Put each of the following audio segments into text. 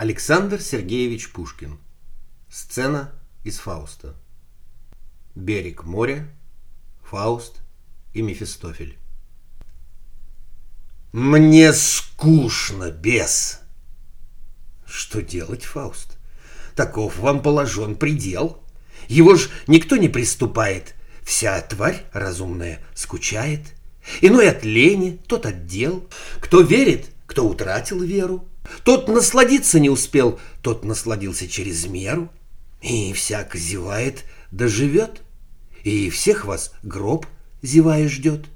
Александр Сергеевич Пушкин. Сцена из Фауста. Берег моря, Фауст и Мефистофель. Мне скучно, бес. Что делать, Фауст? Таков вам положен предел. Его ж никто не приступает. Вся тварь разумная скучает. Иной от лени, тот от дел. Кто верит, кто утратил веру. Тот насладиться не успел, тот насладился через меру. И всяк зевает, да живет. И всех вас гроб, зевая, ждет.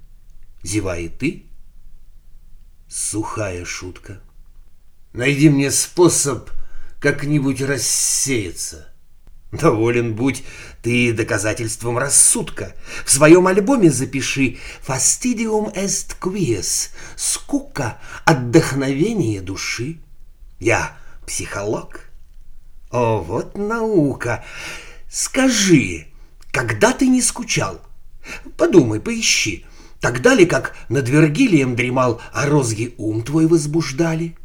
Зевай ты. Сухая шутка. Найди мне способ как-нибудь рассеяться. Доволен будь ты доказательством рассудка. В своем альбоме запиши «Fastidium est quies» — «Скука, отдохновение души». Я психолог. О, вот наука. Скажи, когда ты не скучал? Подумай, поищи. Тогда ли, как над Вергилием дремал, а розги ум твой возбуждали?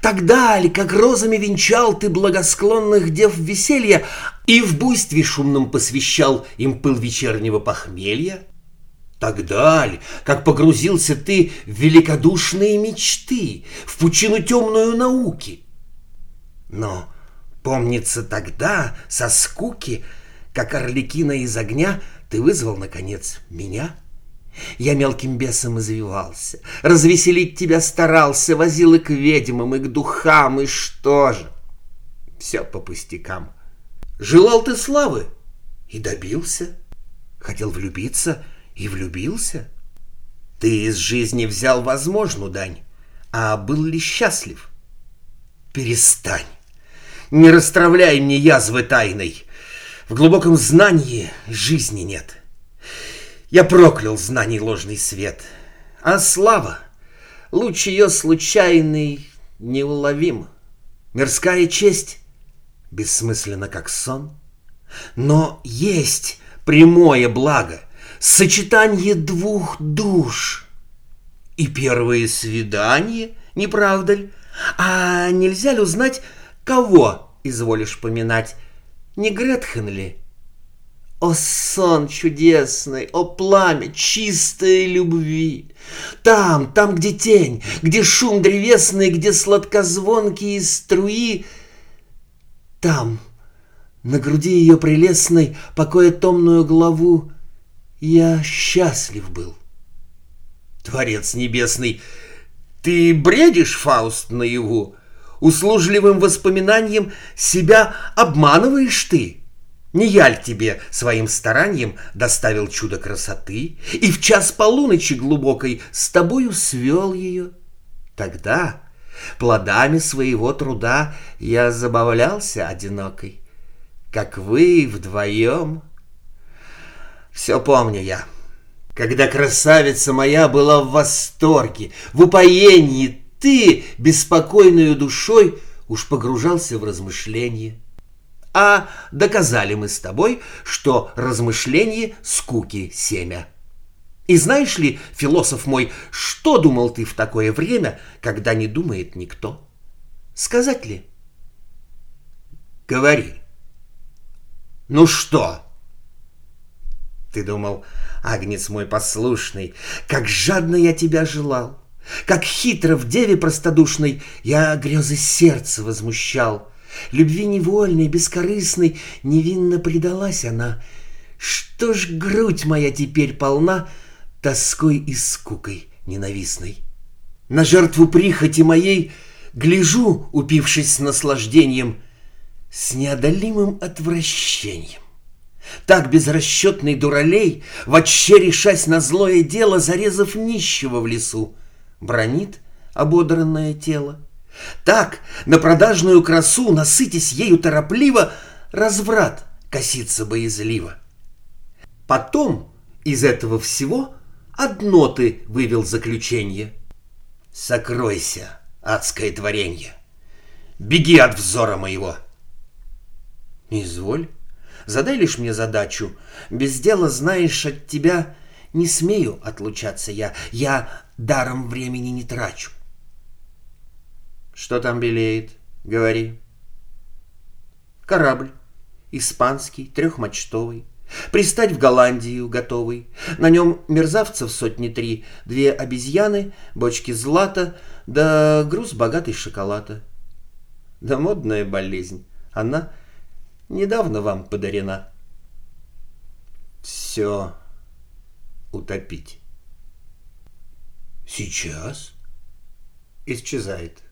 Тогда ли, как розами венчал ты благосклонных дев веселья и в буйстве шумном посвящал им пыл вечернего похмелья? Тогда ли, как погрузился ты в великодушные мечты, в пучину темную науки? Но, помнится, тогда, со скуки, как орликина из огня, ты вызвал, наконец, меня — я мелким бесом извивался, развеселить тебя старался, возил и к ведьмам, и к духам, и что же? Все по пустякам. Желал ты славы и добился. Хотел влюбиться и влюбился. Ты из жизни взял возможную дань, а был ли счастлив? Перестань. Не расстравляй мне язвы тайной. В глубоком знании жизни нет. — я проклял знаний ложный свет, а слава, луч ее случайный, неуловим. Мирская честь бессмысленно, как сон. Но есть прямое благо, сочетание двух душ. И первое свидание, не правда ли? А нельзя ли узнать, кого изволишь поминать? Не Гретхен ли? О сон чудесный, о пламя чистой любви! Там, там, где тень, где шум древесный, где сладкозвонкие струи, там, на груди ее прелестной, покоя томную главу, я счастлив был. Творец небесный, ты бредишь, Фауст, наяву? Услужливым воспоминанием себя обманываешь ты — не яль тебе своим старанием доставил чудо красоты и в час полуночи глубокой с тобою свел ее. Тогда плодами своего труда я забавлялся одинокой, как вы вдвоем. Все помню я. Когда красавица моя была в восторге, в упоении, ты, беспокойную душой, уж погружался в размышления а доказали мы с тобой, что размышление скуки семя. И знаешь ли, философ мой, что думал ты в такое время, когда не думает никто? Сказать ли? Говори. Ну что? Ты думал, агнец мой послушный, как жадно я тебя желал, как хитро в деве простодушной я грезы сердца возмущал — Любви невольной, бескорыстной, невинно предалась она. Что ж грудь моя теперь полна тоской и скукой ненавистной? На жертву прихоти моей гляжу, упившись с наслаждением, с неодолимым отвращением. Так безрасчетный дуралей, вообще решась на злое дело, зарезав нищего в лесу, бронит ободранное тело. Так, на продажную красу, насытясь ею торопливо, разврат косится боязливо. Потом из этого всего одно ты вывел заключение. Сокройся, адское творенье. Беги от взора моего. Изволь, задай лишь мне задачу. Без дела, знаешь, от тебя не смею отлучаться я. Я даром времени не трачу. Что там белеет? Говори. Корабль. Испанский, трехмачтовый. Пристать в Голландию готовый. На нем мерзавцев сотни три, две обезьяны, бочки злата, да груз богатый шоколада. Да модная болезнь. Она недавно вам подарена. Все утопить. Сейчас исчезает.